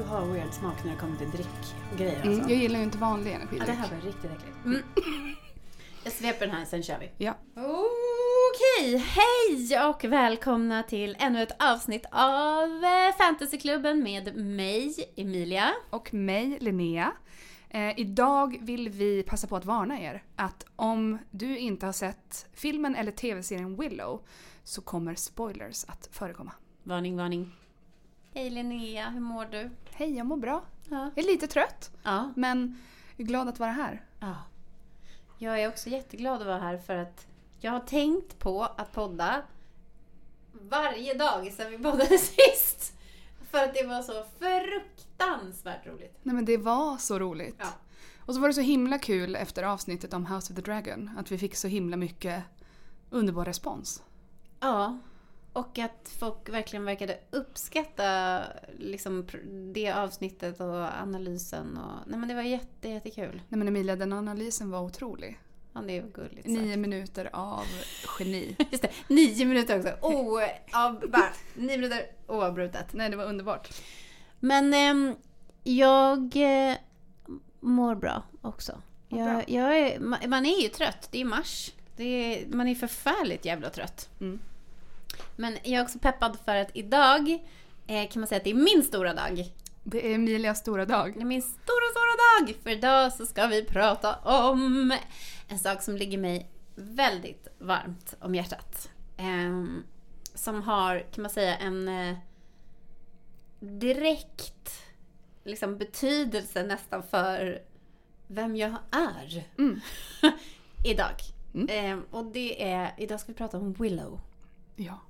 Du har weird smak när det kommer till drickgrejer alltså. Mm, jag gillar ju inte vanlig Ja, energidryck. det här var riktigt äckligt. Mm. Jag sveper den här, sen kör vi. Ja. Okej, hej och välkomna till ännu ett avsnitt av eh, Fantasyklubben med mig, Emilia. Och mig, Linnea. Eh, idag vill vi passa på att varna er att om du inte har sett filmen eller tv-serien Willow så kommer spoilers att förekomma. Varning, varning. Hej Linnea, hur mår du? Hej, jag mår bra. Ja. Jag är lite trött, Ja. men jag är glad att vara här. ja. Jag är också jätteglad att vara här för att jag har tänkt på att podda varje dag sedan vi poddade sist. För att det var så fruktansvärt roligt. Nej men det var så roligt. Ja. Och så var det så himla kul efter avsnittet om House of the Dragon att vi fick så himla mycket underbar respons. Ja. Och att folk verkligen verkade uppskatta liksom, det avsnittet och analysen. Och, nej men det var jätte, jättekul. Nej men Emilia, den analysen var otrolig. Ja, det var gulligt sagt. Nio minuter av geni. Just det, nio minuter också. Oh, av, bara, nio minuter oavbrutet. Nej, det var underbart. Men ehm, jag eh, mår bra också. Jag, bra. jag är, ma- man är ju trött, det är mars. Det är, man är förfärligt jävla trött. Mm. Men jag är också peppad för att idag eh, kan man säga att det är min stora dag. Det är Emilias stora dag. Det är min stora, stora dag! För idag så ska vi prata om en sak som ligger mig väldigt varmt om hjärtat. Ehm, som har, kan man säga, en eh, direkt liksom, betydelse nästan för vem jag är Mm. idag. Mm. Ehm, och det är, idag ska vi prata om Willow. Ja.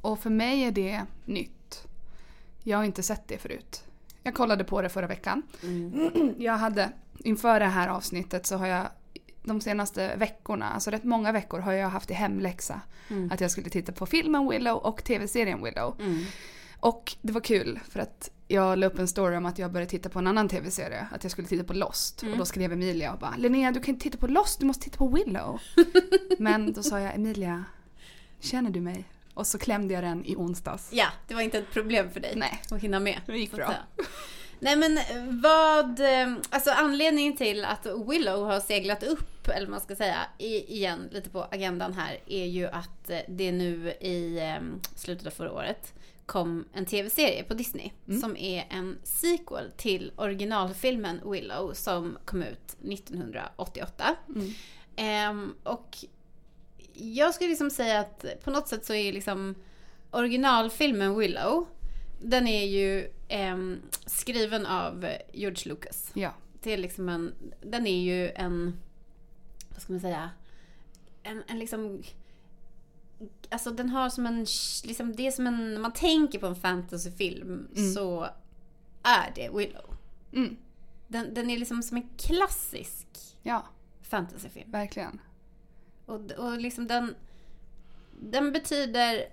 Och för mig är det nytt. Jag har inte sett det förut. Jag kollade på det förra veckan. Jag hade, inför det här avsnittet så har jag de senaste veckorna, alltså rätt många veckor har jag haft i hemläxa Mm. att jag skulle titta på filmen Willow och tv-serien Willow. Mm. Och det var kul för att jag la upp en story om att jag började titta på en annan tv-serie. Att jag skulle titta på Lost. Mm. Och då skrev Emilia och bara Linnea du kan inte titta på Lost, du måste titta på Willow. Men då sa jag Emilia, känner du mig? Och så klämde jag den i onsdags. Ja, det var inte ett problem för dig Nej, att hinna med. det gick bra. Nej men vad, eh, alltså anledningen till att Willow har seglat upp, eller man ska säga, i, igen lite på agendan här, är ju att eh, det nu i eh, slutet av förra året kom en tv-serie på Disney Mm. som är en sequel till originalfilmen Willow som kom ut 1988. Mm. Ehm, och jag skulle liksom säga att på något sätt så är liksom originalfilmen Willow, den är ju ehm, skriven av George Lucas. Ja. Det är liksom en, den är ju en, vad ska man säga, en, en liksom, alltså den har som en, liksom det är som en, när man tänker på en fantasyfilm Mm. så är det Willow. Mm. Den, den är liksom som en klassisk Ja, fantasyfilm. verkligen. Och, och liksom den, den betyder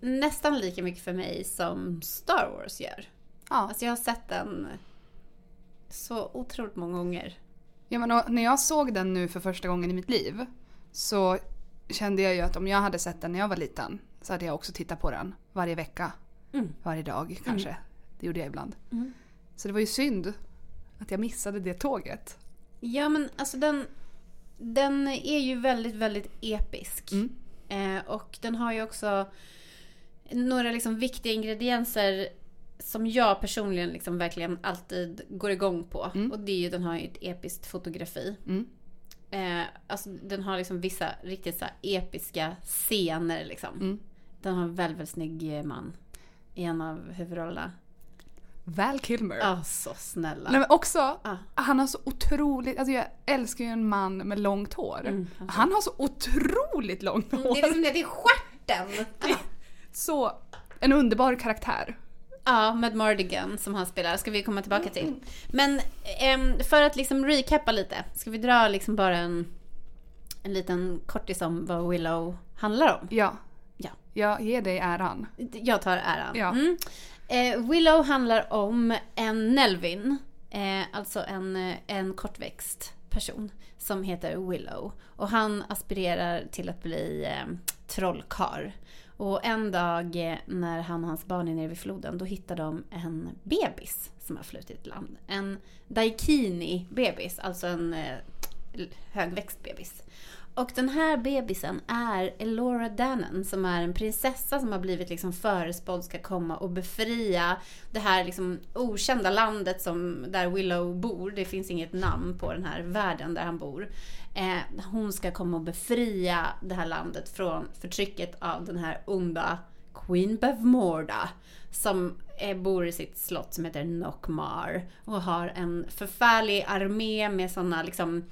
nästan lika mycket för mig som Star Wars gör. Ja. Alltså jag har sett den så otroligt många gånger. ja men när jag såg den nu för första gången i mitt liv så kände jag ju att om jag hade sett den när jag var liten så hade jag också tittat på den varje vecka. Mm. Varje dag kanske. Det gjorde jag ibland. Mm. Så det var ju synd att jag missade det tåget. Ja men alltså den, den är ju väldigt, väldigt episk. Mm. Eh, och den har ju också några liksom viktiga ingredienser som jag personligen liksom verkligen alltid går igång på. Mm. Och det är ju, den har ju ett episkt fotografi. Mm. Eh, alltså den har liksom vissa riktigt så episka scener liksom. Mm. Den har en väldigt, väldigt snygg man i en av huvudrollerna. Val Kilmer. Ja, så snälla. Nej, men också, Ja. han har så otroligt, alltså jag älskar ju en man med långt hår. Mm, alltså. Han har så otroligt långt Mm, hår. det är liksom det, det är stjärten! Så, en underbar karaktär. Ja, med Mardigan som han spelar, ska vi komma tillbaka till. Men ehm, för att liksom recappa lite, ska vi dra liksom bara en, en liten kortis om vad Willow handlar om? Ja. Ja. Jag ger dig äran. Jag tar äran. Ja. Mm. Eh, Willow handlar om en Nelvin, eh, alltså en, eh, en kortväxt person som heter Willow. Och han aspirerar till att bli eh, trollkarl. Och en dag eh, när han och hans barn är nere vid floden, då hittar de en bebis som har flutit i land. En daikini-bebis, alltså en eh, högväxt bebis. Och den här bebisen är Elora Dannon som är en prinsessa som har blivit liksom förespådd ska komma och befria det här liksom okända landet som, där Willow bor. Det finns inget namn på den här världen där han bor. Eh, hon ska komma och befria det här landet från förtrycket av den här onda Queen Bevmorda som eh, bor i sitt slott som heter Nockmar och har en förfärlig armé med såna liksom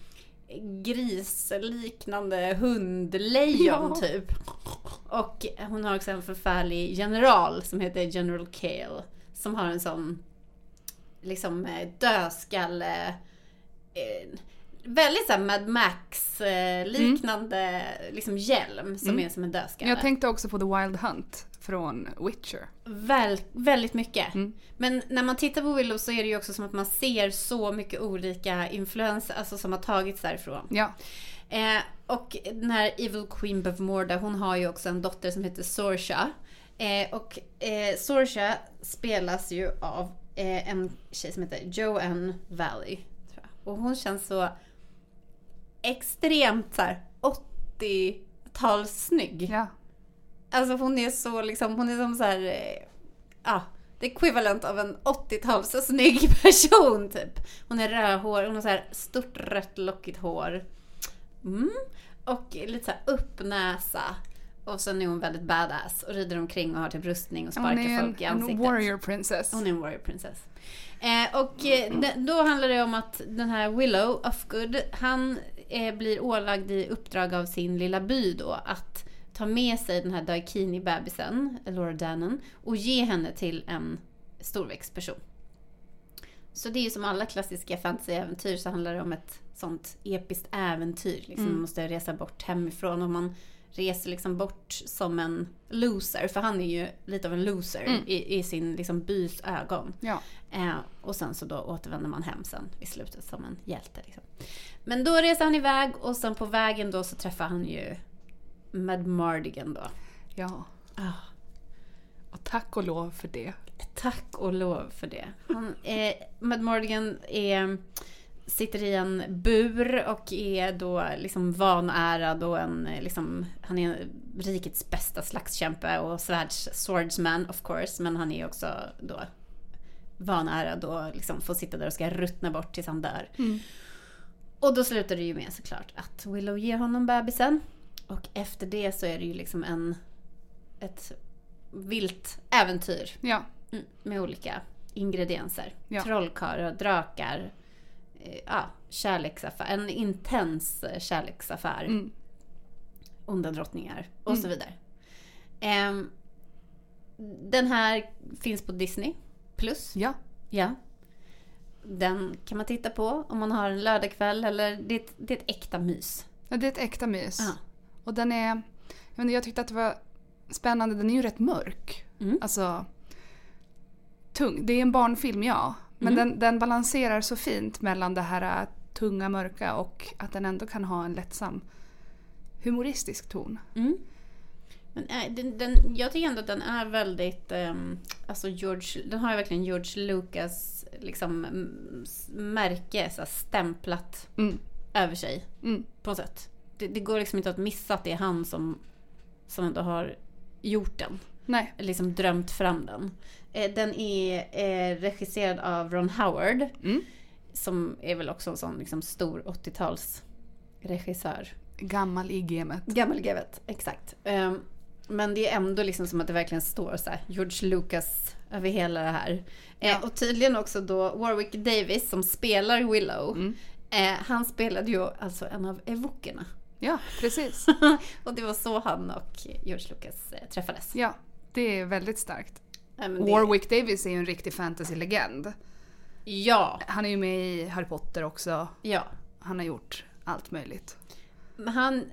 grisliknande hundlejon Ja. typ. Och hon har också en förfärlig general som heter General Kale. Som har en sån liksom eh, dödskalle. Eh, väldigt såhär Mad Max eh, liknande liksom hjälm som är som en dödskalle. Jag tänkte också på The Wild Hunt från Witcher. Väl, väldigt mycket. Mm. Men när man tittar på Willow så är det ju också som att man ser så mycket olika influenser alltså som har tagits därifrån. Ja, Eh, och den här Evil Queen Bevmorda, hon har ju också en dotter som heter Sorsha. Eh, och eh, Sorsha spelas ju av eh, en tjej som heter Joanne Valley. Och hon känns så extremt så här 80-talssnygg. ja. Alltså hon är så liksom, hon är som så här, eh, ja, det equivalent av en 80-tals snygg person typ. Hon är rödhår, hon har så här stort rött lockigt hår. Mm. Och lite så här uppnäsa. Och sen är hon väldigt badass och rider omkring och har typ rustning och Hon sparkar är en, folk i en ansiktet. warrior princess. Hon är en warrior princess. Eh, och eh, det, då handlar det om att den här Willow Ofgood, han eh, blir ålagd i uppdrag av sin lilla by då att ta med sig den här Daikini-bebisen, Laura Dannon, och ge henne till en storväxt person. Så det är ju som alla klassiska fantasyäventyr så handlar det om ett sånt episkt äventyr. Liksom. Man måste resa bort hemifrån och man reser liksom bort som en loser. För han är ju lite av en loser i, i sin liksom bys ögon. Ja. Eh, och sen så då återvänder man hem sen i slutet som en hjälte. Liksom. Men då reser han iväg och sen på vägen då så träffar han ju Mad Mardigan då. ja. Ah. Och tack och lov för det. Tack och lov för det. Han, eh, Mad Morgan är, sitter i en bur och är då liksom vanärad och en, liksom, han är rikets bästa slagskämpe och svärds, swordsman of course. Men han är också då vanärad och liksom får sitta där och ska ruttna bort tills han dör. Och då slutar det ju med såklart att Willow ger honom bebisen. Och efter det så är det ju liksom en, ett vilt äventyr. Ja. Mm, med olika ingredienser. Ja. Trollkarlar, drakar, eh, ja, kärleksaffär. En intens eh, kärleksaffär. Mm. Onda drottningar och så vidare. Ehm, den här finns på Disney plus. Ja. Ja. Den kan man titta på om man har en lördagkväll eller det är ett, det är ett äkta mys. ja. Det är ett äkta mys. Ja. Och den är... Jag, inte, jag tyckte att det var spännande. Den är ju rätt mörk. Mm. Alltså... Tung. Det är en barnfilm, ja. Men Mm. den, den balanserar så fint mellan det här äh, tunga, mörka och att den ändå kan ha en lättsam humoristisk ton. Mm. Men äh, den, den, jag tycker ändå att den är väldigt, ehm, alltså George, den har ju verkligen George Lucas liksom märke så här, stämplat Mm. över sig Mm. på något sätt. Det, det går liksom inte att missa att det är han som, som ändå har gjort den. Nej. Liksom drömt fram den. Eh, den är eh, regisserad av Ron Howard. Mm. Som är väl också en sån liksom, stor 80-tals regissör. Gammal i gamet. Gammelgevet, exakt. Ehm, men det är ändå liksom som att det verkligen står så här, George Lucas över hela det här. Eh, Ja. och tydligen också då Warwick Davis som spelar Willow. Mm. Eh, han spelade ju alltså en av evokerna. Ja, precis. och det var så han och George Lucas eh, träffades. Ja, det är väldigt starkt. Eh, det- Warwick Davis är ju en riktig fantasy-legend. Ja, Han är ju med i Harry Potter också. ja. Han har gjort allt möjligt. Men han,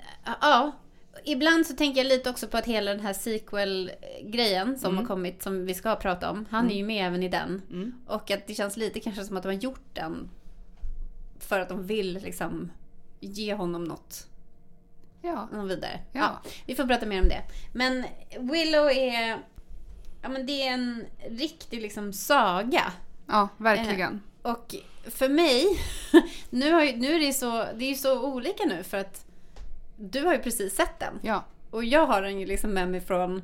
ja. Ibland så tänker jag lite också på att hela den här sequel-grejen som har kommit, som vi ska prata om. Han är ju med även i den. Mm. Och att det känns lite kanske som att de har gjort den för att de vill liksom ge honom något Ja. Och vidare. Ja. ja. Vi får prata mer om det. Men Willow är... Ja men det är en riktig liksom saga. Ja, verkligen. Eh, och för mig, nu, har, nu är det så, det är så olika nu för att du har ju precis sett den. Ja. Och jag har den ju liksom med mig från...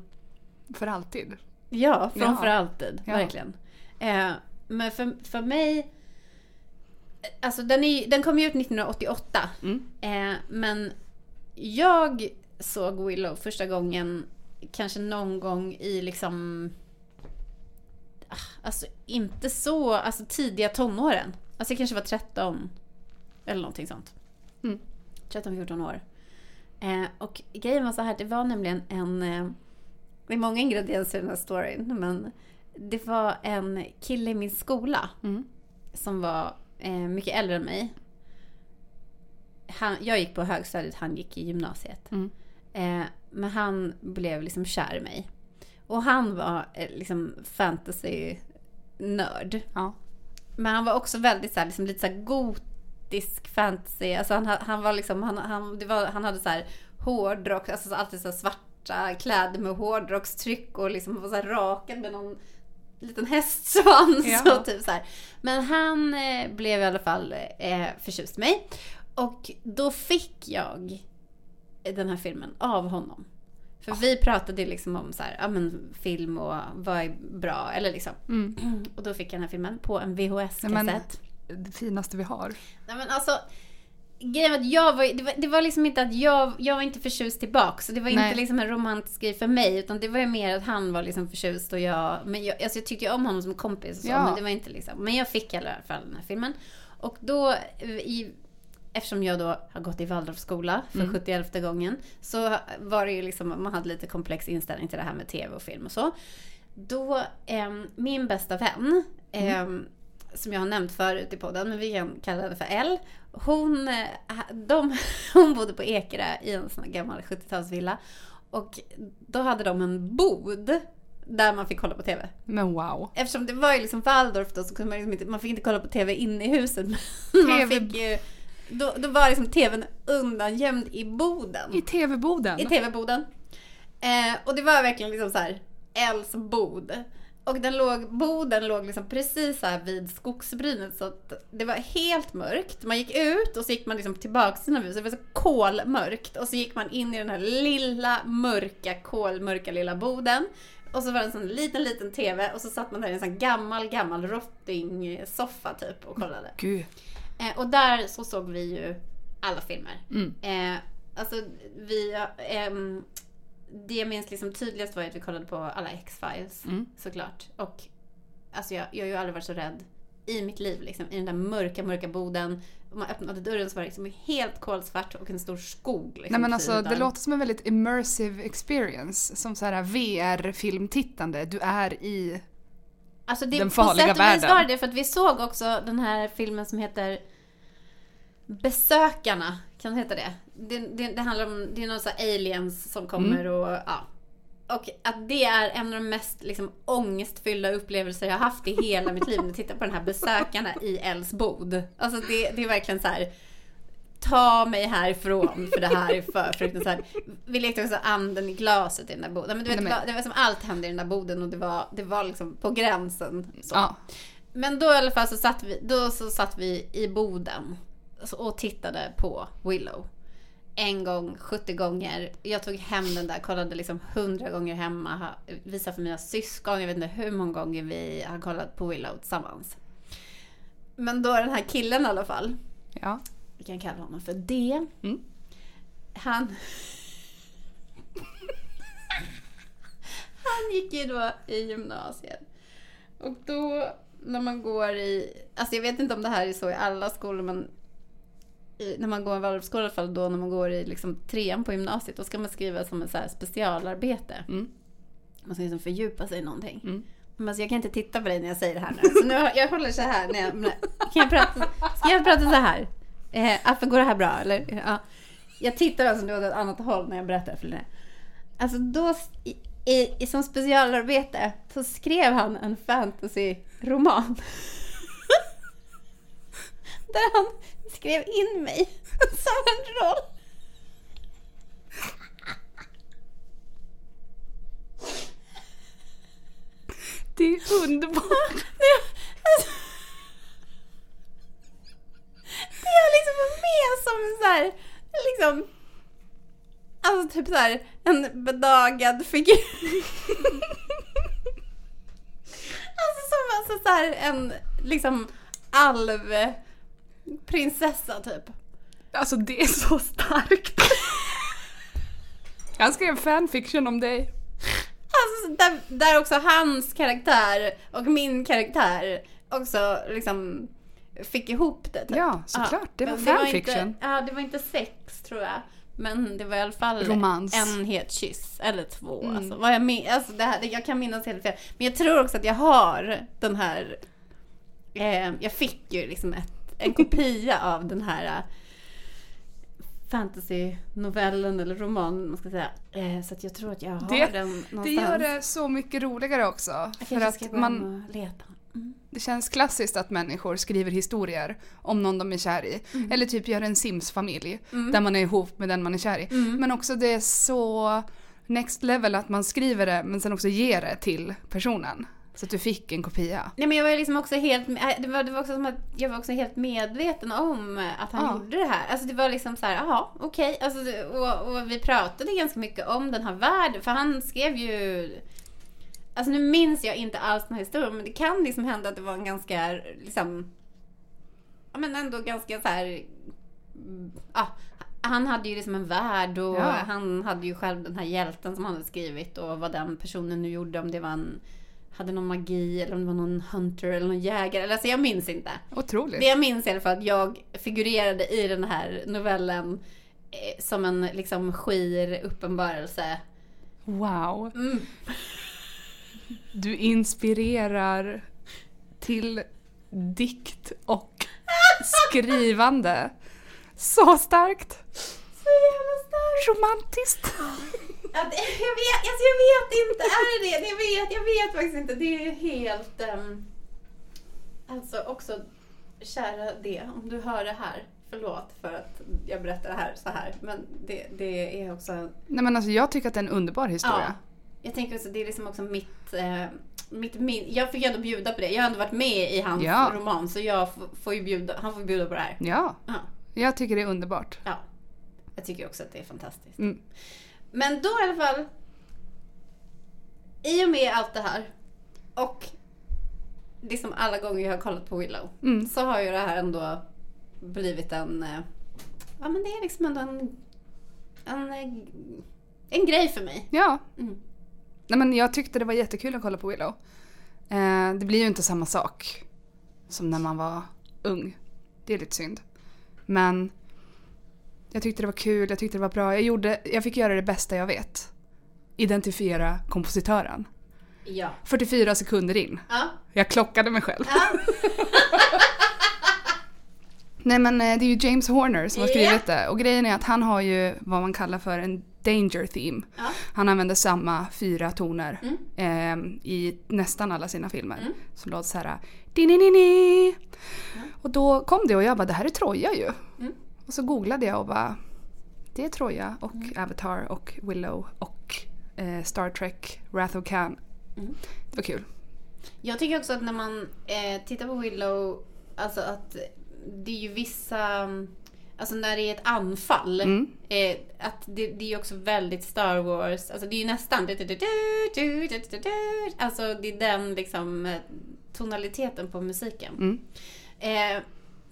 För alltid. Ja, från Ja. för alltid. Ja. Verkligen. Eh, men för, för mig... Alltså den, är, den kom ju ut 1988. Mm. Eh, men jag såg Willow första gången kanske någon gång i liksom... ah, Alltså inte så, alltså tidiga tonåren. Alltså jag kanske var 13 eller någonting sånt. Mm. 13-14 år. Eh, och grejen var så här, det var nämligen en... Eh, det är många ingredienser i den här storyn, men det var en kille i min skola Mm. som var eh, mycket äldre än mig. Han, jag gick på högstadiet, han gick i gymnasiet. Mm. Eh, men han blev liksom kär i mig. Och han var eh, liksom fantasy-nörd. Ja. Men han var också väldigt så här, liksom, lite så här gotisk fantasy. Alltså han, ha- han var liksom, han, han, det var, han hade så här hårdrock, alltså så alltid så svarta kläder med hårdrockstryck och liksom var så här raken med någon liten hästsvans. Ja. Och typ så här. Men han eh, blev i alla fall eh, förtjust i mig. Och då fick jag den här filmen av honom. För vi pratade liksom om så här, ja men film och vad är bra, eller liksom. Mm. Och då fick jag den här filmen på en VHS-kassett. Det finaste vi har. Nej men alltså Grejen var att jag var, det var, det var liksom inte att jag, jag var inte förtjust tillbaka. Så det var Nej. inte liksom en romantisk grej för mig. Utan det var ju mer att han var liksom förtjust och jag... Men jag, alltså jag tyckte ju om honom som kompis och så. Ja. Men det var inte liksom... Men jag fick i alla fall den här filmen. Och då, i, eftersom jag då har gått i Waldorfskola för Mm. 71 gången. Så var det ju liksom, man hade lite komplex inställning till det här med tv och film och så. Då, em, min bästa vän, em, som jag har nämnt förut i podden, men vi kan kalla henne för L. Hon, eh, de, hon bodde på Ekerö i en sån gammal 70-talsvilla. Och då hade de en bod där man fick kolla på TV. Men wow. Eftersom det var ju liksom Waldorf då så kunde man liksom inte, man fick inte kolla på TV inne i huset. Man fick ju, då, då var liksom TVn undangömd i boden I tv-boden. i tv-boden. Eh, och det var verkligen liksom så här Els bod. Och den låg, boden låg liksom precis här vid skogsbrynet så att det var helt mörkt. Man gick ut och så gick man liksom tillbaka till sina hus. Det var så kolmörkt. Och så gick man in i den här lilla mörka, kolmörka lilla boden. Och så var det en sån liten, liten TV och så satt man där i en sån gammal, gammal rotting-soffa typ och kollade. Gud. Eh, och där så såg vi ju alla filmer. Mm. Eh, alltså vi, ehm, det jag minns liksom tydligast var att vi kollade på alla X-Files Mm. såklart. Och alltså jag, jag har ju aldrig varit så rädd i mitt liv liksom. I den där mörka, mörka boden. Man öppnade dörren så var det liksom helt kolsvart och en stor skog. Liksom, Nej men alltså det låter som en väldigt immersive experience. Som så här VR-filmtittande. Du är i... Alltså det, den farliga på sätt och vis världen. var det för att vi såg också den här filmen som heter Besökarna. Kan det heta det? Det, det, det handlar om, det är någon sån här aliens som kommer Mm. och ja. Och att det är en av de mest liksom, ångestfyllda upplevelser jag har haft i hela mitt liv. När jag tittar på den här Besökarna i Älvsbod. Alltså det, det är verkligen så här. Ta mig härifrån för det här är för fruktansvärt. Vi lekte också anden i glaset i den där boden. Men du vet, Nej, men- det var som allt hände i den där boden och det var, det var liksom på gränsen. Så. Ja. Men då i alla fall så satt vi, då så satt vi i boden och tittade på Willow. En gång, 70 gånger. Jag tog hem den där, kollade liksom 100 gånger hemma. Visade för mina syskon. Jag vet inte hur många gånger vi har kollat på Willow tillsammans. Men då den här killen i alla fall. ja. Vi kan kalla honom för D. Mm. Han... Han gick ju då i gymnasiet. Och då när man går i... Alltså jag vet inte om det här är så i alla skolor men när man går i Waldorfskola i alla fall då när man går i liksom trean på gymnasiet då ska man skriva som ett så specialarbete. Mm. Man ska liksom fördjupa sig i någonting. Mm. Men alltså jag kan inte titta på dig när jag säger det här nu. Så nu jag håller så här när jag, kan jag prata, Ska jag prata så här? Eh, Affe, går det här bra eller? Ja. Jag tittar alltså nu åt ett annat håll när jag berättar för Linnea. Alltså då, i, i, som specialarbete, så skrev han en fantasy-roman. Där han skrev in mig som en roll. Det är underbart. Det jag liksom var med som en så här, liksom, alltså typ så här, en bedagad figur. alltså som alltså så här, en liksom alv alvprinsessa typ. Alltså det är så starkt. Han skrev fanfiction om dig. Alltså där, där också hans karaktär och min karaktär också liksom fick ihop det. Typ. Ja, såklart. Det var fanfiction. ja, det var inte sex tror jag. Men det var i alla fall Romans. en het kyss. Eller två. Mm. Alltså, vad jag, min, alltså det här, jag kan minnas helt fel. Men jag tror också att jag har den här... Eh, jag fick ju liksom ett, en kopia av den här eh, fantasy-novellen eller romanen man ska säga. Eh, så att jag tror att jag har Det- den någonstans. Det gör det så mycket roligare också. Jag För att man, leta. det känns klassiskt att människor skriver historier om någon de är kär i. Mm. Eller typ gör en Sims-familj där man är ihop med den man är kär i. Mm. Men också det är så next level att man skriver det men sen också ger det till personen. Så att du fick en kopia. Nej men jag var liksom också helt, det var, det var också som att jag var också helt medveten om att han Ja. gjorde det här. Alltså det var liksom så här, jaha, okej. Alltså, det- och, och vi pratade ganska mycket om den här världen, för han skrev ju... Alltså nu minns jag inte alls den här historien, men det kan liksom hända att det var en ganska, liksom... Ja men ändå ganska så här... Ja, han hade ju liksom en värld och Ja. han hade ju själv den här hjälten som han hade skrivit och vad den personen nu gjorde, om det var en hade någon magi eller om det var någon hunter eller någon jägare. Eller, alltså jag minns inte. Otroligt. Det jag minns i alla fall att jag figurerade i den här novellen eh, som en liksom skir uppenbarelse. Wow. Mm. Du inspirerar till dikt och skrivande. Så starkt. Så jävla starkt! Romantiskt. Ja, jag, vet, alltså jag vet inte, är det det? Jag vet, jag vet faktiskt inte. Det är helt... ehm, alltså också, kära det, om du hör det här. Förlåt för att jag berättar det här så här. Men det, det är också... Nej men alltså jag tycker att det är en underbar Ja. historia. Jag tänker också, det är liksom också mitt... Eh, mitt min, jag fick ju ändå bjuda på det. Jag har ändå varit med i hans Ja. roman. Så jag får ju bjuda, han får ju bjuda på det här. Ja. Ja. Jag tycker det är underbart. ja. Jag tycker också att det är fantastiskt. Mm. Men då i alla fall. I och med allt det här. Och liksom alla gånger jag har kollat på Willow. Mm. Så har ju det här ändå blivit en... eh, Ja men det är liksom ändå en... En, en grej för mig. Ja. Mm. Nej men jag tyckte det var jättekul att kolla på Willow. Eh, det blir ju inte samma sak som när man var ung. Det är lite synd. Men jag tyckte det var kul, jag tyckte det var bra. Jag, gjorde, jag fick göra det bästa jag vet. Identifiera kompositören. Ja. 44 sekunder in. Ja. Jag klockade mig själv. ja. Nej men eh, det är ju James Horner som har skrivit det. Och grejen är att han har ju vad man kallar för en danger theme. Ja. Han använder samma fyra toner Mm. eh, i nästan alla sina filmer. Mm. Som låter så här. Di-ni-ni-ni. Och då kom det och jag bara det här är Troja ju. Mm. Och så googlade jag och bara det är Troja och Avatar och Willow och eh, Star Trek, Wrath of Khan. Mm. Det var kul. Jag tycker också att när man eh, tittar på Willow, alltså att det är ju vissa, alltså när det är ett anfall, Mm. eh, att det, det är också väldigt Star Wars, alltså det är ju nästan, alltså det är den liksom eh, tonaliteten på musiken. Mm. Eh,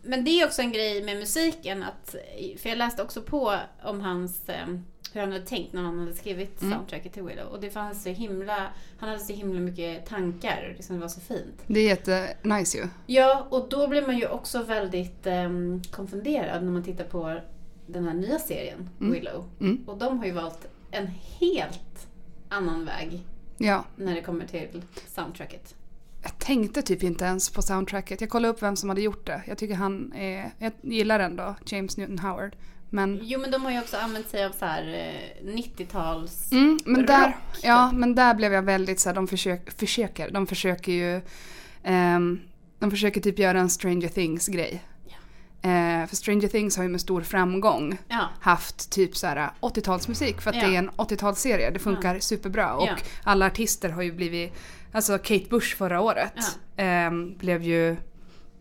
men det är också en grej med musiken att, för jag läste också på om hans, eh, hur han hade tänkt när han hade skrivit Mm. soundtracket till Willow. Och det fanns så himla, han hade så himla mycket tankar, liksom det var så fint. Det är jättenice ju. Ja, och då blir man ju också väldigt eh, konfunderad när man tittar på den här nya serien, Mm. Willow. Mm. Och de har ju valt en helt annan väg Ja. när det kommer till soundtracket. Jag tänkte typ inte ens på soundtracket. Jag kollade upp vem som hade gjort det. Jag tycker han är... Jag gillar ändå James Newton Howard. Men, Jo, men de har ju också använt sig av så här eh, 90-tals... mm, men, där, Rock, ja, men där blev jag väldigt så här, de försök, försöker, de försöker ju... ehm, de försöker typ göra en Stranger Things grej. Ja. Eh, för Stranger Things har ju med stor framgång Ja. haft typ så här 80-talsmusik för att Ja. det är en 80-talsserie. Det funkar superbra och alla artister har ju blivit, alltså Kate Bush förra året ehm, blev ju,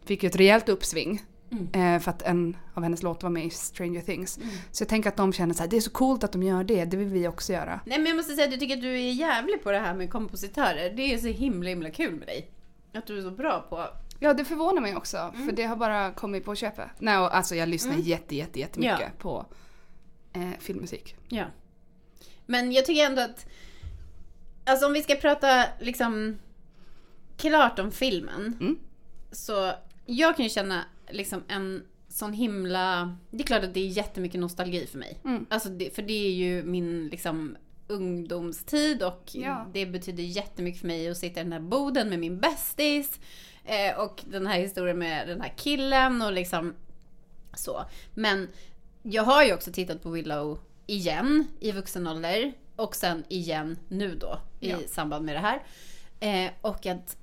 fick ju ett rejält uppsving. Mm. Eh, för att en av hennes låtar var med i Stranger Things. Så jag tänker att de känner så här, det är så coolt att de gör det, det vill vi också göra. Nej men jag måste säga att jag tycker att du är jävlig på det här med kompositörer. Det är så himla himla kul med dig. Att du är så bra på... Ja det förvånar mig också Mm. för det har bara kommit på köpet. Nej och alltså jag lyssnar jätte jätte jättemycket Ja. på eh, filmmusik. Ja. Men jag tycker ändå att... Alltså om vi ska prata liksom klart om filmen. Mm. Så jag kan ju känna liksom en sån himla... Det är klart att det är jättemycket nostalgi för mig. Mm. Alltså det, för det är ju min liksom ungdomstid och Ja. det betyder jättemycket för mig att sitta i den här boden med min bästis. Eh, och den här historien med den här killen och liksom så. Men jag har ju också tittat på Willow igen i vuxen ålder och sen igen nu då i Ja. samband med det här. Eh, och att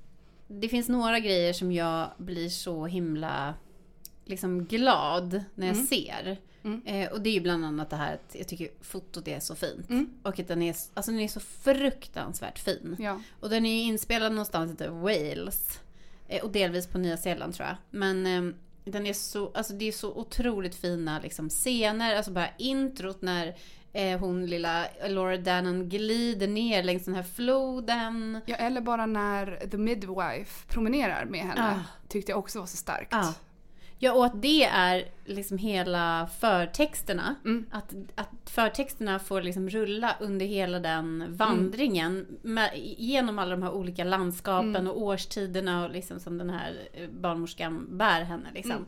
det finns några grejer som jag blir så himla liksom glad när jag ser. Mm. Eh, och det är ju bland annat det här att jag tycker fotot är så fint. Mm. Och att den är, alltså den är så fruktansvärt fin. Ja. Och den är ju inspelad någonstans i Wales. Eh, och delvis på Nya Zeeland tror jag. Men eh, den är så, alltså det är så otroligt fina liksom, scener. Alltså bara introt när eh, hon lilla Laura Dannon glider ner längs den här floden. ja eller bara när The Midwife promenerar med henne. Ah. Tyckte jag också var så starkt. Ja. Ja, och att det är liksom hela förtexterna. Mm. Att, att förtexterna får liksom rulla under hela den vandringen. Med, genom alla de här olika landskapen Mm. och årstiderna och liksom som den här eh, barnmorskan bär henne. Liksom.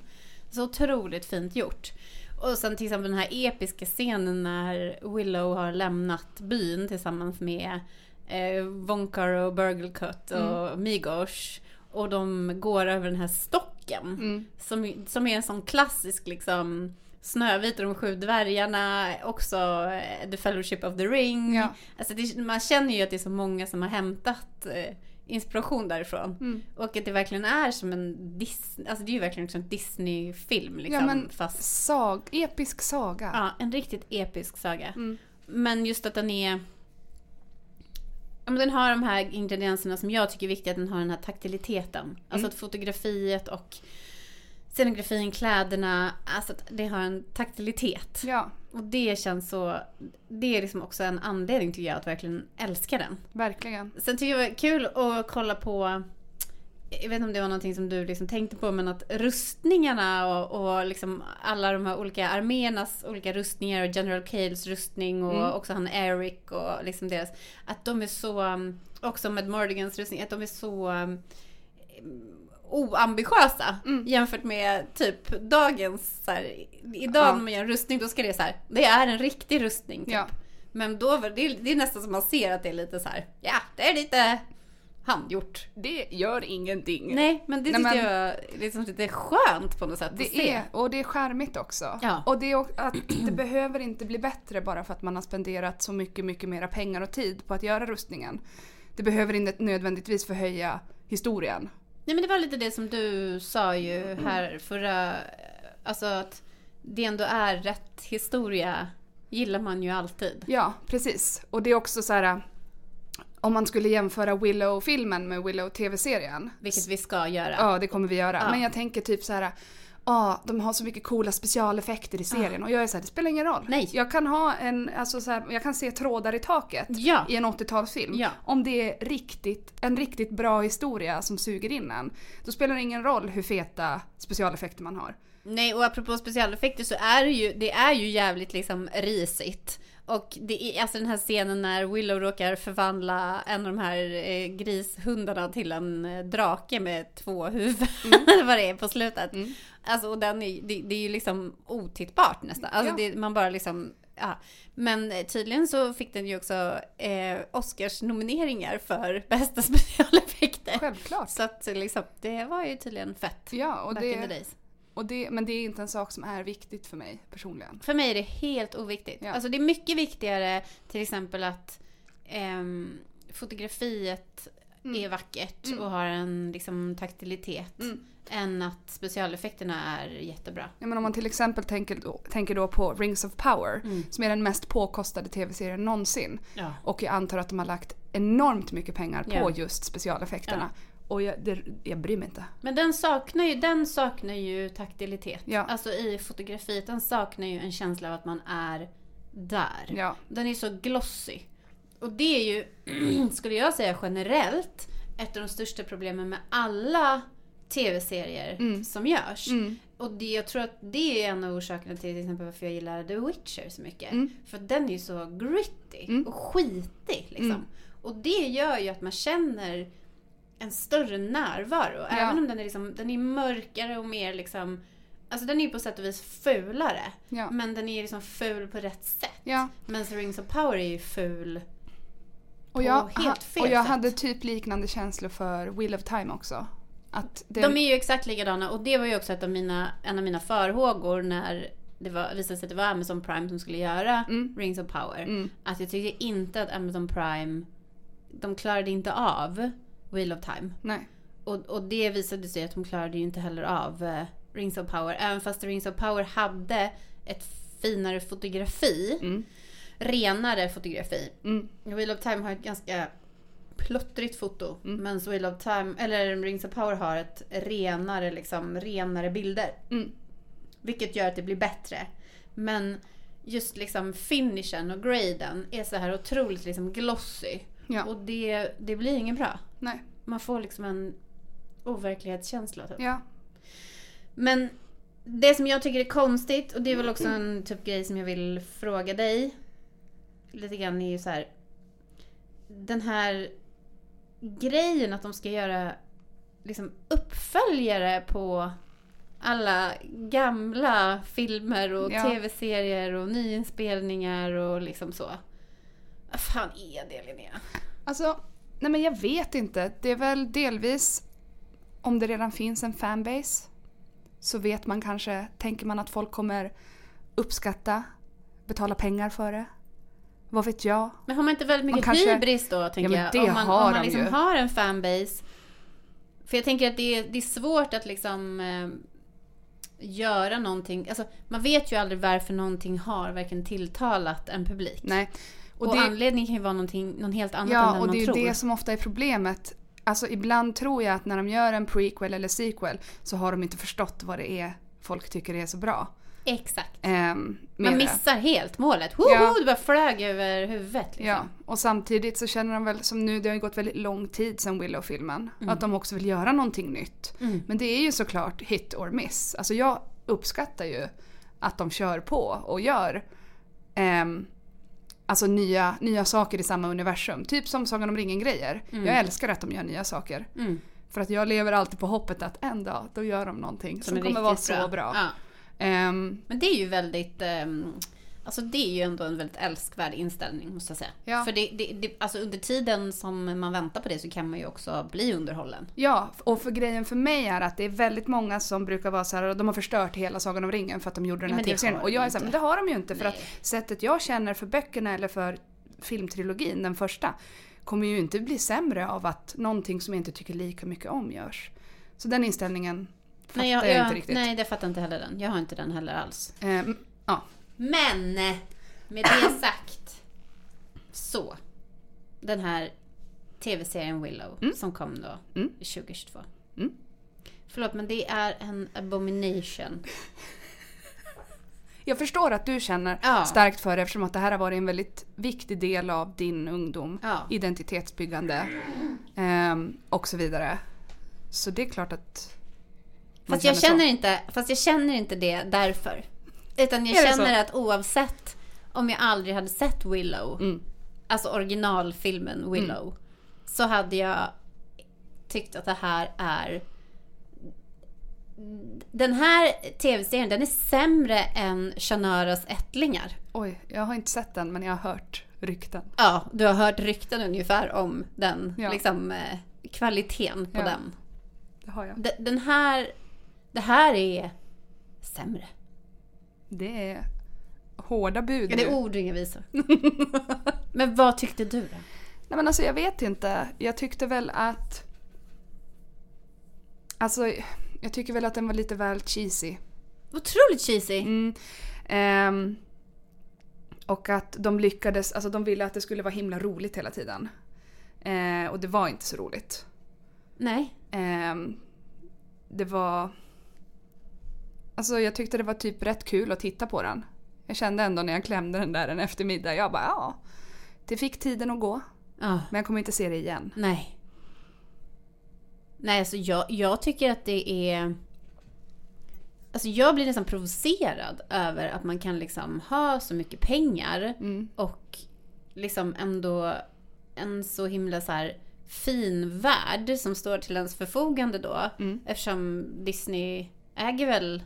Så otroligt fint gjort. Och sen till exempel den här episka scenen när Willow har lämnat byn tillsammans med eh, Vonkar och Burglecut och Migosh. Och de går över den här stocken. Mm. Som, som är en sån klassisk liksom Snövit och de sju dvärgarna, också eh, The Fellowship of the Ring. Ja. Alltså det, man känner ju att det är så många som har hämtat eh, inspiration därifrån. Mm. Och att det verkligen är som en Disney, alltså det är ju verkligen en Disney-film liksom. Ja, men- fast, Sag, episk saga. ja, en riktigt episk saga. Mm. Men just att den är... Ja, men den har de här ingredienserna som jag tycker är viktiga. Att den har den här taktiliteten. Alltså att fotografiet och scenografin, kläderna. Alltså att det har en taktilitet. Ja, Och det känns så... Det är liksom också en anledning tycker jag att verkligen älska den. verkligen. Sen tycker jag det var kul att kolla på jag vet inte om det var någonting som du liksom tänkte på men att rustningarna och, och liksom alla de här olika arméernas olika rustningar och General Cales rustning och Mm. också han Eric och liksom deras att de är så också med Mordigans rustning att de är så oambitiösa Mm. jämfört med typ dagens så här, idag Ja. när man gör en rustning då ska det så här det är en riktig rustning typ. Ja. Men då det, det är nästan som man ser att det är lite så här. ja det är lite handgjort. Det gör ingenting. Nej, men det Nej, tyckte men- jag var liksom lite skönt på något sätt att Det se. är, och det är skärmigt också. Ja. Och det, är, att det behöver inte bli bättre bara för att man har spenderat så mycket, mycket mera pengar och tid på att göra rustningen. Det behöver inte nödvändigtvis förhöja historien. Nej men det var lite det som du sa ju här förra, alltså att det ändå är rätt historia gillar man ju alltid. Ja, precis. Och det är också så här. Om man skulle jämföra Willow-filmen med Willow-tv-serien. Vilket vi ska göra. Ja, det kommer vi göra. Ja. Men jag tänker typ så här. Ja, de har så mycket coola specialeffekter i serien och jag är så här, det spelar ingen roll. Nej. Jag kan ha en, alltså så här, jag kan se trådar i taket Ja. i en 80-talsfilm. Ja. Om det är riktigt, en riktigt bra historia som suger in en. Då spelar det ingen roll hur feta specialeffekter man har. Nej och apropå specialeffekter så är det ju, det är ju jävligt liksom risigt. Och det är alltså den här scenen när Willow råkar förvandla en av de här eh, grishundarna till en eh, drake med två huvuden. eller vad det är på slutet. Mm. Alltså och den är, det, det är ju liksom otittbart nästan. Alltså Ja. det, man bara liksom, ja. Men eh, tydligen så fick den ju också eh, Oscars nomineringar för bästa specialeffekter. Självklart. Så att liksom, det var ju tydligen fett. Ja, och back det. Och det, men det är inte en sak som är viktigt för mig personligen. För mig är det helt oviktigt. Ja. Alltså det är mycket viktigare till exempel att ehm, fotografiet är vackert och har en liksom taktilitet. Mm. Än att specialeffekterna är jättebra. Ja, men om man till exempel tänker då, tänker då på Rings of Power Mm. som är den mest påkostade tv-serien någonsin. Ja. Och jag antar att de har lagt enormt mycket pengar på Ja. just specialeffekterna. Och jag, det, jag bryr mig inte. Men den saknar ju, den saknar ju taktilitet. Ja. Alltså i fotografiet, den saknar ju en känsla av att man är där. Ja. Den är så glossy. Och det är ju, skulle jag säga generellt, ett av de största problemen med alla tv-serier som görs. Mm. Och det, jag tror att det är en av orsakerna till till exempel varför jag gillar The Witcher så mycket. Mm. För den är ju så gritty och skitig liksom. Mm. Och det gör ju att man känner en större närvaro. Ja. Även om den är, liksom, den är mörkare och mer liksom Alltså den är ju på sätt och vis fulare. Ja. Men den är liksom ful på rätt sätt. Ja. Men Rings of Power är ju ful Och jag, helt fel och jag sätt. hade typ liknande känslor för Wheel of Time också. Att det, De är ju exakt likadana och det var ju också ett av mina, en av mina farhågor när det var, visade sig att det var Amazon Prime som skulle göra Mm. Rings of Power. Mm. Att jag tyckte inte att Amazon Prime, de klarade inte av Wheel of Time. Nej. Och, och det visade sig att de klarade ju inte heller av eh, Rings of Power. Även fast Rings of Power hade ett finare fotografi. Mm. Renare fotografi. Mm. Wheel of Time har ett ganska plottrigt foto. Mm. Men Wheel of Time, eller Rings of Power har ett renare, liksom, renare bilder. Mm. Vilket gör att det blir bättre. Men just liksom finishen och graden är så här otroligt liksom glossy. Ja. Och det, det blir inget bra. Nej. Man får liksom en overklighetskänsla. Typ. Ja. Men det som jag tycker är konstigt, och det är väl också en typ grej som jag vill fråga dig. Lite grann är ju så här. Den här grejen att de ska göra liksom uppföljare på alla gamla filmer och Ja. tv-serier och nyinspelningar och liksom så. Vad fan är det Linnea? Alltså, nej men jag vet inte. Det är väl delvis om det redan finns en fanbase så vet man kanske, tänker man att folk kommer uppskatta, betala pengar för det. Vad vet jag? Men har man inte väldigt mycket kanske- hybris då, tänker men jag? om man, har om man liksom ju. har en fanbase. För jag tänker att det är, det är svårt att liksom eh, göra någonting. Alltså, man vet ju aldrig varför någonting har verkligen tilltalat en publik. Nej. Och, Och, det, anledningen kan ju vara någonting, någon helt annat än ja, den och man det är ju tror. det som ofta är problemet. Alltså ibland tror jag att när de gör en prequel eller sequel så har de inte förstått vad det är folk tycker är så bra. Exakt. Med Man det. missar helt målet. Woho, Ja. Det bara flög över huvudet. Liksom. Ja, och samtidigt så känner de väl som nu, det har ju gått väldigt lång tid sedan Willow-filmen, att de också vill göra någonting nytt. Mm. Men det är ju såklart hit or miss. Alltså jag uppskattar ju att de kör på och gör ehm, alltså nya, nya saker i samma universum. Typ som Sagan om ringen-grejer. Jag älskar att de gör nya saker. Mm. För att jag lever alltid på hoppet att en dag, då gör de någonting som, kommer vara så bra. Ja. Ehm, Men det är ju väldigt... ehm, alltså det är ju ändå en väldigt älskvärd inställning måste jag säga. Ja. För det, det, det, alltså under tiden som man väntar på det så kan man ju också bli underhållen. Ja, och för grejen för mig är att det är väldigt många som brukar vara så här och de har förstört hela Sagan om ringen för att de gjorde den Ja, här det tv-serien. Och jag är så här, men det har de ju inte för Nej. att sättet jag känner för böckerna eller för filmtrilogin, den första, kommer ju inte bli sämre av att någonting som jag inte tycker lika mycket om görs. Så den inställningen fattar Nej, jag, inte riktigt. nej, det fattar inte heller den. Jag har inte den heller alls. Ehm, ja. Men med det sagt så. Den här tv-serien Willow som kom då Mm. 2022. Mm. Förlåt men det är en abomination. Jag förstår att du känner Ja. starkt för det eftersom att det här har varit en väldigt viktig del av din ungdom. Ja. Identitetsbyggande ehm, och så vidare. Så det är klart att Fast jag, så. känner inte, fast jag känner inte det därför. Utan jag känner att oavsett om jag aldrig hade sett Willow, Mm. alltså originalfilmen Willow, så hade jag tyckt att det här är... Den här tv-serien, den är sämre än Shanaras ättlingar. Oj, jag har inte sett den men jag har hört rykten. Ja, du har hört rykten ungefär om den, Ja. liksom eh, kvaliteten på Ja. den. Det har jag. De- Den här, det här är sämre. Det är hårda bud Ja, det är ord inga visor. Men vad tyckte du då? Nej men alltså jag vet inte. Jag tyckte väl att... Alltså jag tycker väl att den var lite väl cheesy. Otroligt cheesy. Mm. Ehm, och att de lyckades, alltså de ville att det skulle vara himla roligt hela tiden. Eh, och det var inte så roligt. Nej. Ehm, det var... Alltså jag tyckte det var typ rätt kul att titta på den. Jag kände ändå när jag klämde den där en eftermiddag, jag bara ja. Det fick tiden att gå. Ja. Men jag kommer inte se det igen. Nej. Nej, alltså jag, jag tycker att det är... Alltså jag blir nästan provocerad över att man kan liksom ha så mycket pengar Mm. och liksom ändå en så himla så här fin värld som står till ens förfogande då. Mm. Eftersom Disney äger väl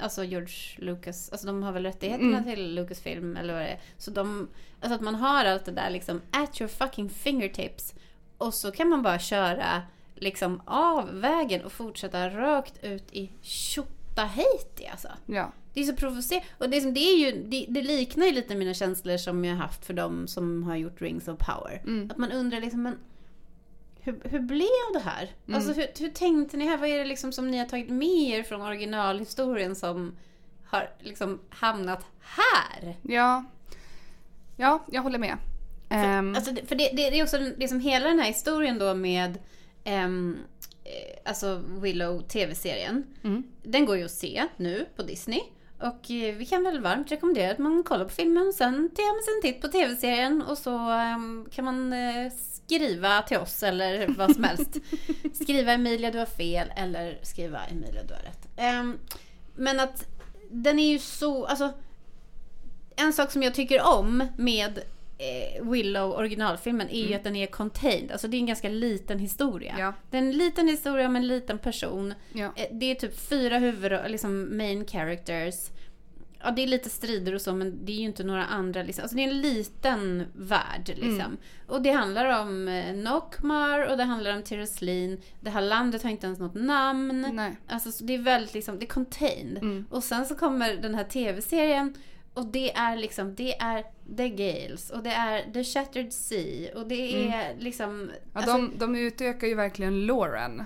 alltså George Lucas, alltså de har väl rättigheterna Mm. till Lucasfilm eller vad det är. Så de, alltså att man har allt det där liksom at your fucking fingertips. Och så kan man bara köra liksom av vägen och fortsätta rakt ut i Tjotahejti alltså. Ja. Det är så provocerande. Och det, är som- det, är ju, det, det liknar ju lite mina känslor som jag haft för dem som har gjort Rings of Power. Mm. Att man undrar liksom, men hur, hur blev det här? Mm. Alltså hur, hur tänkte ni här? Vad är det liksom som ni har tagit med er från originalhistorien som har liksom hamnat här? Ja. Ja, jag håller med. Ehm, Alltså, för det, det, det är också liksom hela den här historien då med eh, alltså Willow TV-serien. Mm. Den går ju att se nu på Disney. Och eh, vi kan väl varmt rekommendera att man kollar på filmen sen tar man sig en titt på TV-serien och så ehm, kan man eh, skriva till oss eller vad som helst. skriva Emilia du har fel eller skriva Emilia du har rätt. Ehm, men att den är ju så, alltså en sak som jag tycker om med Willow originalfilmen är ju att den är contained. Alltså det är en ganska liten historia. Ja. Det är en liten historia om en liten person. ja. Eh, Det är typ fyra huvud, liksom main characters. Ja, det är lite strider och så, men det är ju inte några andra. Liksom. Alltså, det är en liten värld. Liksom. Och det handlar om eh, Nockmar och det handlar om Tiraslin. Det här landet har inte ens något namn. Nej. Alltså, så det är väldigt liksom, det är contained. Mm. Och sen så kommer den här tv-serien och det är liksom, det är The Gales och det är The Shattered Sea och det är liksom... Mm. Ja, alltså, de, de utökar ju verkligen Lauren.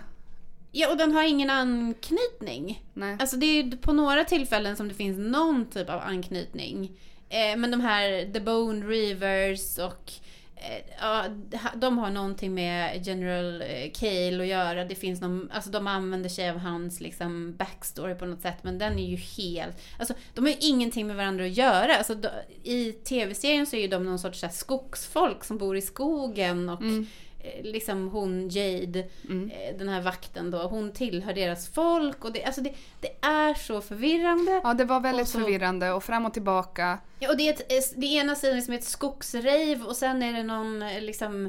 ja, och den har ingen anknytning. Nej. Alltså det är ju på några tillfällen som det finns någon typ av anknytning. Eh, men de här The Bone Reavers och Eh, ja, de har någonting med General eh, Cale att göra. Det finns någon, alltså de använder sig av hans liksom backstory på något sätt. Men den är ju helt, alltså de har ju ingenting med varandra att göra. Alltså, I tv-serien så är ju de någon sorts så här, skogsfolk som bor i skogen och Mm eh, liksom hon Jade, Mm. eh, den här vakten då, hon tillhör deras folk och det, alltså det, det är så förvirrande. Ja, det var väldigt Och så- förvirrande och fram och tillbaka. Ja, och det är ett, eh, det ena sidan som är ett skogsrejv och sen är det någon liksom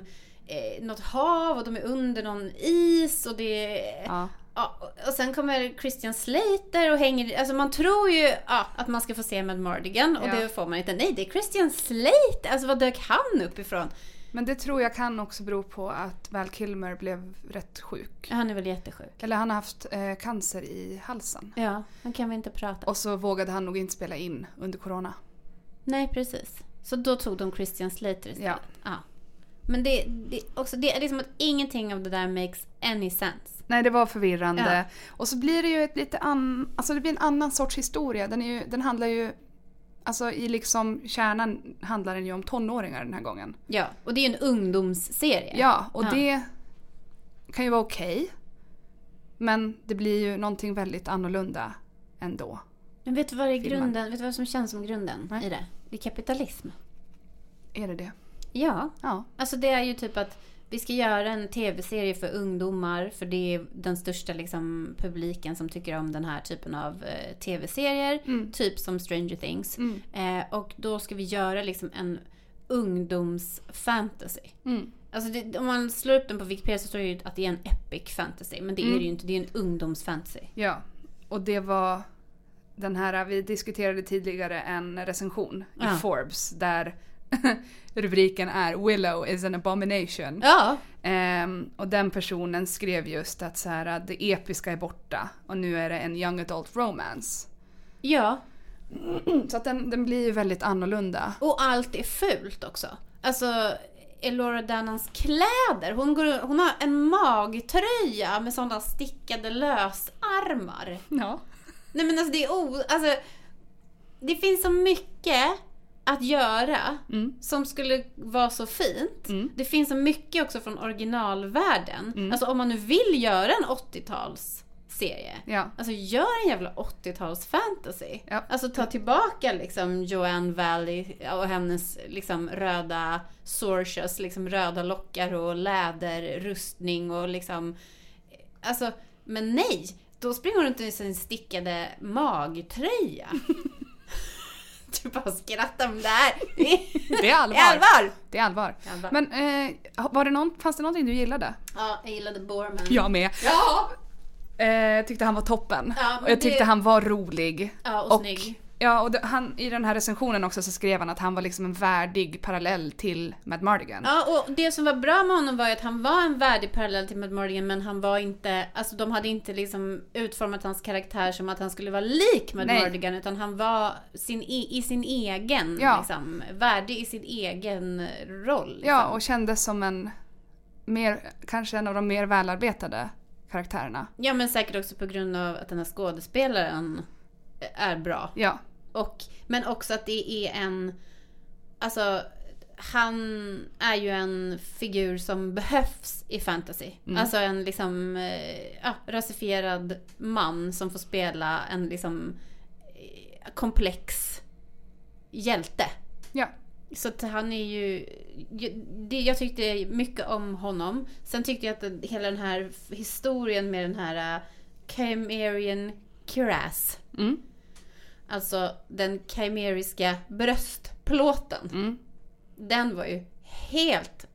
eh, något hav och de är under någon is och det Ja. Ja, och- sen kommer Christian Slater och hänger Alltså man tror ju ja, att man ska få se med Mardigan och Ja. det får man inte. Nej, det är Christian Slater! Alltså vad dök han upp ifrån? Men det tror jag kan också bero på att Val Kilmer blev rätt sjuk. Han är väl jättesjuk. Eller han har haft eh, cancer i halsen. Ja, han kan vi inte prata. Och så vågade han nog inte spela in under corona. Nej, precis. Så då tog de Christian Slater istället. Ja. ja. Men det, det, också, det är liksom att ingenting av det där makes any sense. Nej, det var förvirrande. Ja. Och så blir det ju ett lite an... Alltså det blir en annan sorts historia. Den, är ju, den handlar ju... Alltså i liksom kärnan handlar den ju om tonåringar den här gången. Ja, och det är ju en ungdomsserie. Ja, och Ja. det kan ju vara okej. men det blir ju någonting väldigt annorlunda ändå. Men vet du vad är Filmen. grunden? Vet du vad som känns som grunden Nej. i det? Det är kapitalism. Är det det? Ja, Ja. alltså det är ju typ att vi ska göra en tv-serie för ungdomar för det är den största liksom, publiken som tycker om den här typen av eh, tv-serier. Mm. Typ som Stranger Things. Mm. Eh, och då ska vi göra liksom en ungdomsfantasy. Mm. Alltså det, om man slår upp den på Wikipedia så står det ju att det är en epic fantasy. Men det är Mm. det ju inte, det är en ungdomsfantasy. Ja, och det var den här, vi diskuterade tidigare en recension i Ja. Forbes där rubriken är Willow is an abomination. Ja, Ehm, och den personen skrev just att så här, det episka är borta och nu är det en young adult romance. ja. Så att den, den blir ju väldigt annorlunda. Och allt är fult också. Alltså, Elora Dannans kläder. Hon, går, hon har en magtröja med sådana stickade lösarmar. Ja. Nej men alltså det är o... Alltså, det finns så mycket att göra Mm. som skulle vara så fint. Mm. Det finns så mycket också från originalvärlden. Mm. Alltså om man nu vill göra en 80-talsserie. Ja. Alltså gör en jävla 80-tals fantasy. Ja. Alltså ta tillbaka liksom Joanne Valley och hennes liksom röda sorchers, liksom röda lockar och läderrustning och liksom... Alltså, men nej! Då springer hon runt i sin stickade magtröja. du bara skrattar men det här Det är allvar. är allvar! Det är allvar. Det är allvar. Men eh, var det någon, fanns det någonting du gillade? Ja, jag gillade Borman. Jag med. Ja! Eh, tyckte han var toppen. Ja, och jag tyckte det- han var rolig. Ja, och, snygg. Ja, och det, han, i den här recensionen också så skrev han att han var liksom en värdig parallell till Mad Mardigan. Ja, och det som var bra med honom var ju att han var en värdig parallell till Matt Morgan, men han var inte, alltså de hade inte liksom utformat hans karaktär som att han skulle vara lik Matt Nej. Morgan, utan han var sin, i, i sin egen, Ja. liksom, värdig i sin egen roll. Liksom. Ja, och kändes som en mer, kanske en av de mer välarbetade karaktärerna. ja, men säkert också på grund av att den här skådespelaren är bra. Ja, Och, men också att det är en... Alltså, han är ju en figur som behövs i fantasy. Mm. Alltså en liksom eh, ja, rasifierad man som får spela en liksom eh, komplex hjälte. ja. Så att han är ju... jag tyckte mycket om honom. Sen tyckte jag att hela den här historien med den här uh, Chimerian Cuirass. Mm. Alltså den chimeriska bröstplåten. Mm. Den var ju helt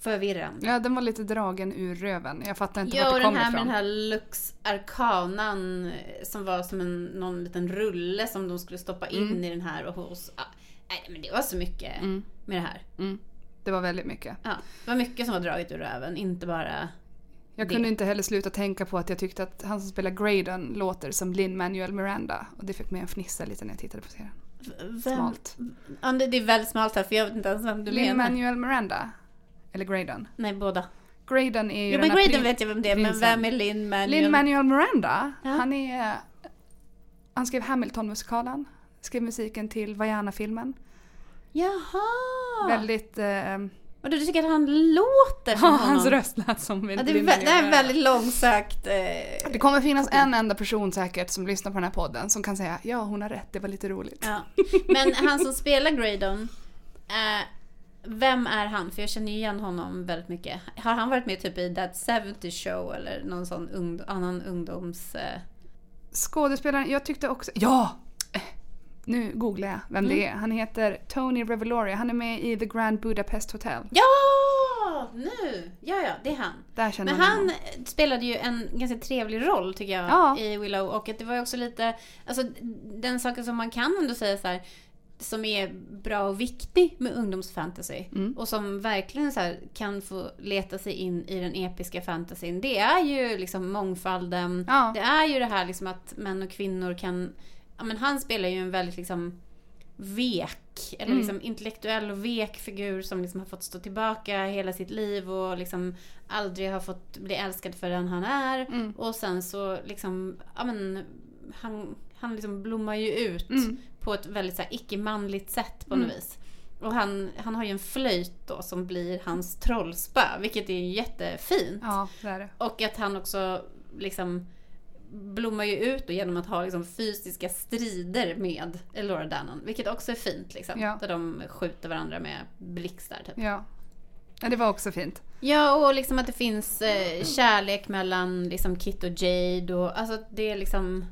förvirrande. Ja, den var lite dragen ur röven. Jag fattar inte Ja, vart och det den kommer här med ifrån. den här Lux Arcanan som var som en någon liten rulle som de skulle stoppa in Mm. i den här och hos... Nej, men det var så mycket Mm. med det här. Mm. Det var väldigt mycket. Ja, det var mycket som var draget ur röven, inte bara... Jag Det. kunde inte heller sluta tänka på att jag tyckte att han som spelar Graydon låter som Lin-Manuel Miranda. Och det fick mig att fnissa lite när jag tittade på serien. Vem, Smalt. Ja, det är väldigt smalt här för jag vet inte ens vem du menar. Lin-Manuel Miranda. Eller Graydon. Nej, båda. Graydon är ju Jo, men Graydon vet jag vem det är, men vem är Lin Manuel? Lin-Manuel Miranda. Ja. Han är... Han skrev Hamilton-musikalen. Skrev musiken till Vaiana-filmen. Jaha! Väldigt... Eh, Och du tycker att han låter som ja, honom? hans röst lät som Ja, det, är, vä- det är väldigt långsökt. Eh, Det kommer finnas en enda person säkert som lyssnar på den här podden som kan säga ja hon har rätt, det var lite roligt. ja. Men han som spelar Graydon, eh, vem är han? För jag känner ju igen honom väldigt mycket. Har han varit med typ i That 70 Show eller någon sån ung, annan ungdoms... Eh, Skådespelaren, jag tyckte också... Ja! Nu googlar jag vem det är. Han heter Tony Reveloria. Han är med i The Grand Budapest Hotel. ja! Nu! Ja, ja, det är han. Där känner Men han honom. spelade ju en ganska trevlig roll tycker jag Ja. i Willow och att det var ju också lite, alltså den saken som man kan ändå säga så här som är bra och viktig med ungdomsfantasy Mm. och som verkligen så kan få leta sig in i den episka fantasyn. Det är ju liksom mångfalden. Ja. Det är ju det här liksom att män och kvinnor kan, men han spelar ju en väldigt liksom vek, eller Mm. liksom intellektuell och vek figur som liksom har fått stå tillbaka hela sitt liv och liksom aldrig har fått bli älskad för den han är. Mm. Och sen så liksom, ja men han, han liksom blommar ju ut Mm. på ett väldigt så icke-manligt sätt på Mm. något vis. Och han, han har ju en flöjt då som blir hans trollspö, vilket är jättefint. Ja, det är det. Och att han också liksom blommar ju ut då genom att ha liksom fysiska strider med Elora Dannon. Vilket också är fint liksom. Ja. Där de skjuter varandra med blixtar typ. Ja. ja, det var också fint. Ja, och liksom att det finns eh, kärlek mellan liksom Kit och Jade och alltså det är liksom...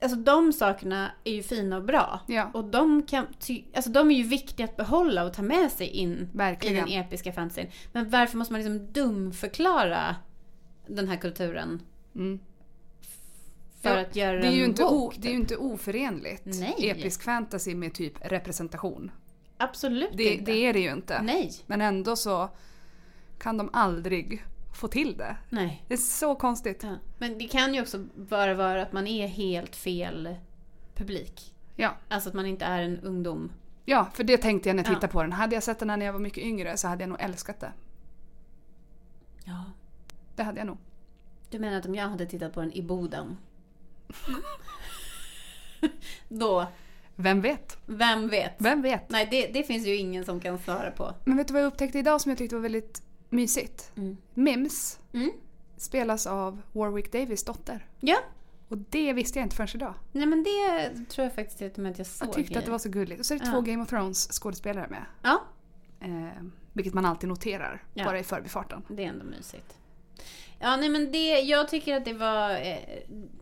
Alltså de sakerna är ju fina och bra. Ja, Och de, kan, alltså de är ju viktiga att behålla och ta med sig in i den verkligen. episka fantasyn. Men varför måste man liksom dumförklara den här kulturen Mm. För Ja, att göra Det är, ju inte woke, o, typ? det är ju inte oförenligt. Nej. Episk fantasy med typ representation. Absolut Det, inte. det är det ju inte. Nej. Men ändå så kan de aldrig få till det. Nej. Det är så konstigt. Ja. Men det kan ju också bara vara att man är helt fel publik. Ja. Alltså att man inte är en ungdom Ja, för det tänkte jag när jag tittade Ja. på den. Hade jag sett den när jag var mycket yngre så hade jag nog älskat det. Ja. Det hade jag nog. Du menar att om jag hade tittat på den i Boden? Då, Vem vet? vem vet? Vem vet? Nej, det, det finns ju ingen som kan svara på. Men vet du vad jag upptäckte idag som jag tyckte var väldigt mysigt? Mm. Mims Mm. spelas av Warwick Davis dotter. Ja, Och det visste jag inte förrän idag. nej men det tror jag faktiskt till och att jag såg. Jag tyckte att det var så gulligt. Och så är det Ja. två Game of Thrones skådespelare med. Ja, Eh, vilket man alltid noterar, Ja. bara i förbifarten. det är ändå mysigt. Ja, nej men det, jag tycker att det var, eh,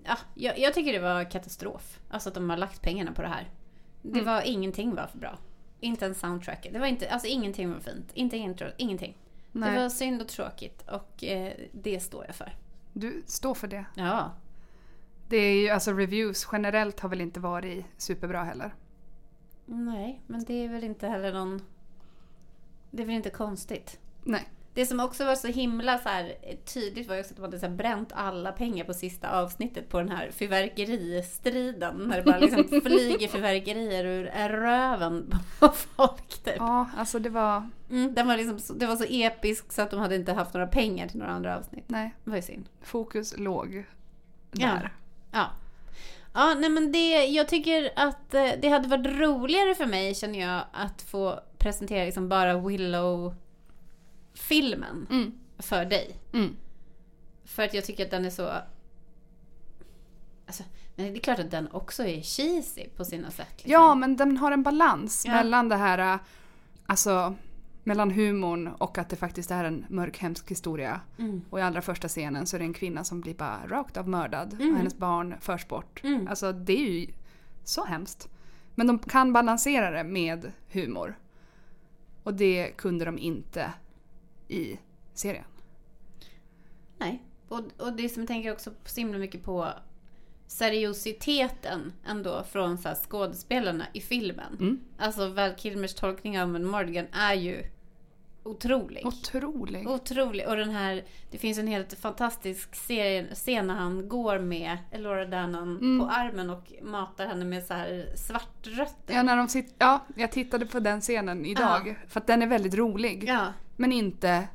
ja, jag, jag tycker det var katastrof. Alltså att de har lagt pengarna på det här. Det Mm. var, ingenting var för bra. Inte ens soundtracket. Det var inte, alltså ingenting var fint. Inte intro, ingenting. Nej. Det var synd och tråkigt och eh, det står jag för. Du står för det. Ja. Det är ju, alltså reviews generellt har väl inte varit superbra heller. Nej, men det är väl inte heller någon... Det är väl inte konstigt. Nej. Det som också var så himla så här tydligt var ju också att de hade så bränt alla pengar på sista avsnittet på den här fyrverkeristriden. När det bara liksom flyger fyrverkerier ur röven på folk typ. Ja, alltså det var... Mm, den var liksom, det var så episk så att de hade inte haft några pengar till några andra avsnitt. Nej, Det var ju synd. fokus låg Ja. där. Ja. Ja, nej men det, jag tycker att eh, det hade varit roligare för mig känner jag att få presentera liksom bara Willow-filmen Mm. för dig. Mm. För att jag tycker att den är så... Alltså, det är klart att den också är cheesy på sina sätt. Liksom. Ja, men den har en balans Ja. mellan det här, alltså mellan humorn och att det faktiskt är en mörk hemsk historia. Mm. Och i allra första scenen så är det en kvinna som blir bara rakt av mördad Mm. och hennes barn förs bort. Mm. Alltså det är ju så hemskt. Men de kan balansera det med humor. Och det kunde de inte i serien. Nej. Och, och det som jag tänker också så himla mycket på seriositeten ändå från så skådespelarna i filmen. Mm. Alltså Val Kilmers tolkning av Morgan är ju otrolig. Otrolig. Otrolig. Och den här, det finns en helt fantastisk scen när han går med Elora Dannon Mm. på armen och matar henne med så här svartrötter. Ja, när de sit- ja, jag tittade på den scenen idag. För att den är väldigt rolig. Ja. Men inte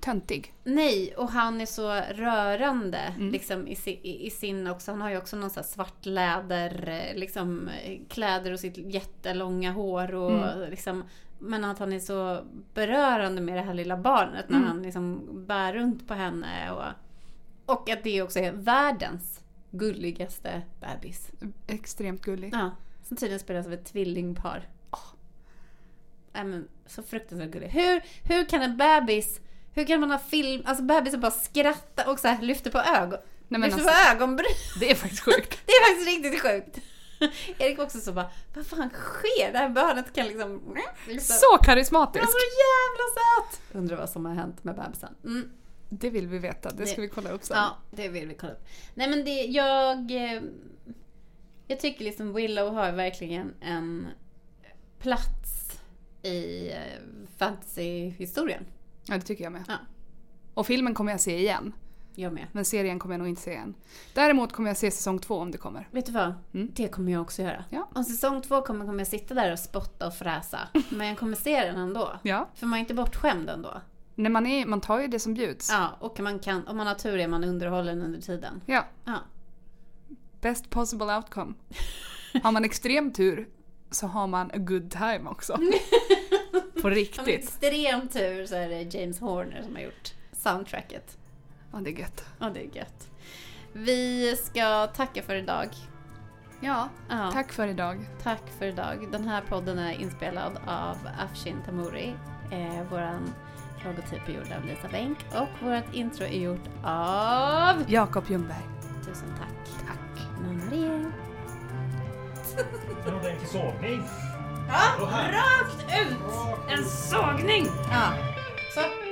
töntig. Nej, och han är så rörande Mm. liksom, i, i, i sin också. Han har ju också någon så här svart läder, eh, liksom, eh, kläder och sitt jättelånga hår. Och, Mm. liksom, men att han är så berörande med det här lilla barnet när Mm. han liksom bär runt på henne. Och, och att det också är världens gulligaste bebis. Extremt gullig. Ja, som tydligen spelas av ett tvillingpar. Nej, men, så fruktansvärt gullig. Hur, hur kan en bebis, hur kan man ha film, alltså bebisen bara skratta och så här lyfter på ögon. Nej, lyfter alltså, på ögonbryn. det är faktiskt sjukt. Det är faktiskt riktigt sjukt. Erik var också så bara, vad fan sker? Det här barnet kan liksom... lyfta- Så Han karismatisk! så jävla söt! Undrar vad som har hänt med bebisen. Mm. Det vill vi veta. Det ska Det- vi kolla upp sen. Ja, det vill vi kolla upp. Nej men det, jag... eh, Jag tycker liksom Willow har verkligen en plats i eh, fantasyhistorien. Ja, det tycker jag med. Ja. Och filmen kommer jag se igen. Jag med. Men serien kommer jag nog inte se igen. Däremot kommer jag se säsong två om det kommer. Vet du vad? Mm. Det kommer jag också göra. Ja. Om säsong två kommer, kommer jag sitta där och spotta och fräsa. Men jag kommer se den ändå. Ja. För man är inte bortskämd ändå. När man, är, man tar ju det som bjuds. Ja, och man kan, om man har tur är man underhållen under tiden. Ja. Ja. Best possible outcome. Har man extrem tur så har man a good time också. På riktigt. extrem tur så är det James Horner som har gjort soundtracket. Ja, det är gött. Ja, det är gött. Vi ska tacka för idag. Ja, Ja, tack för idag. tack för idag. Den här podden är inspelad av Afshin Tamouri. Eh, våran logotyp är gjord av Lisa Bänk och vårt intro är gjort av... Jakob Ljungberg. Tusen tack. Tack. Maria. En ordentlig sågning. Ja, rakt ut! En sågning! Ja. Så.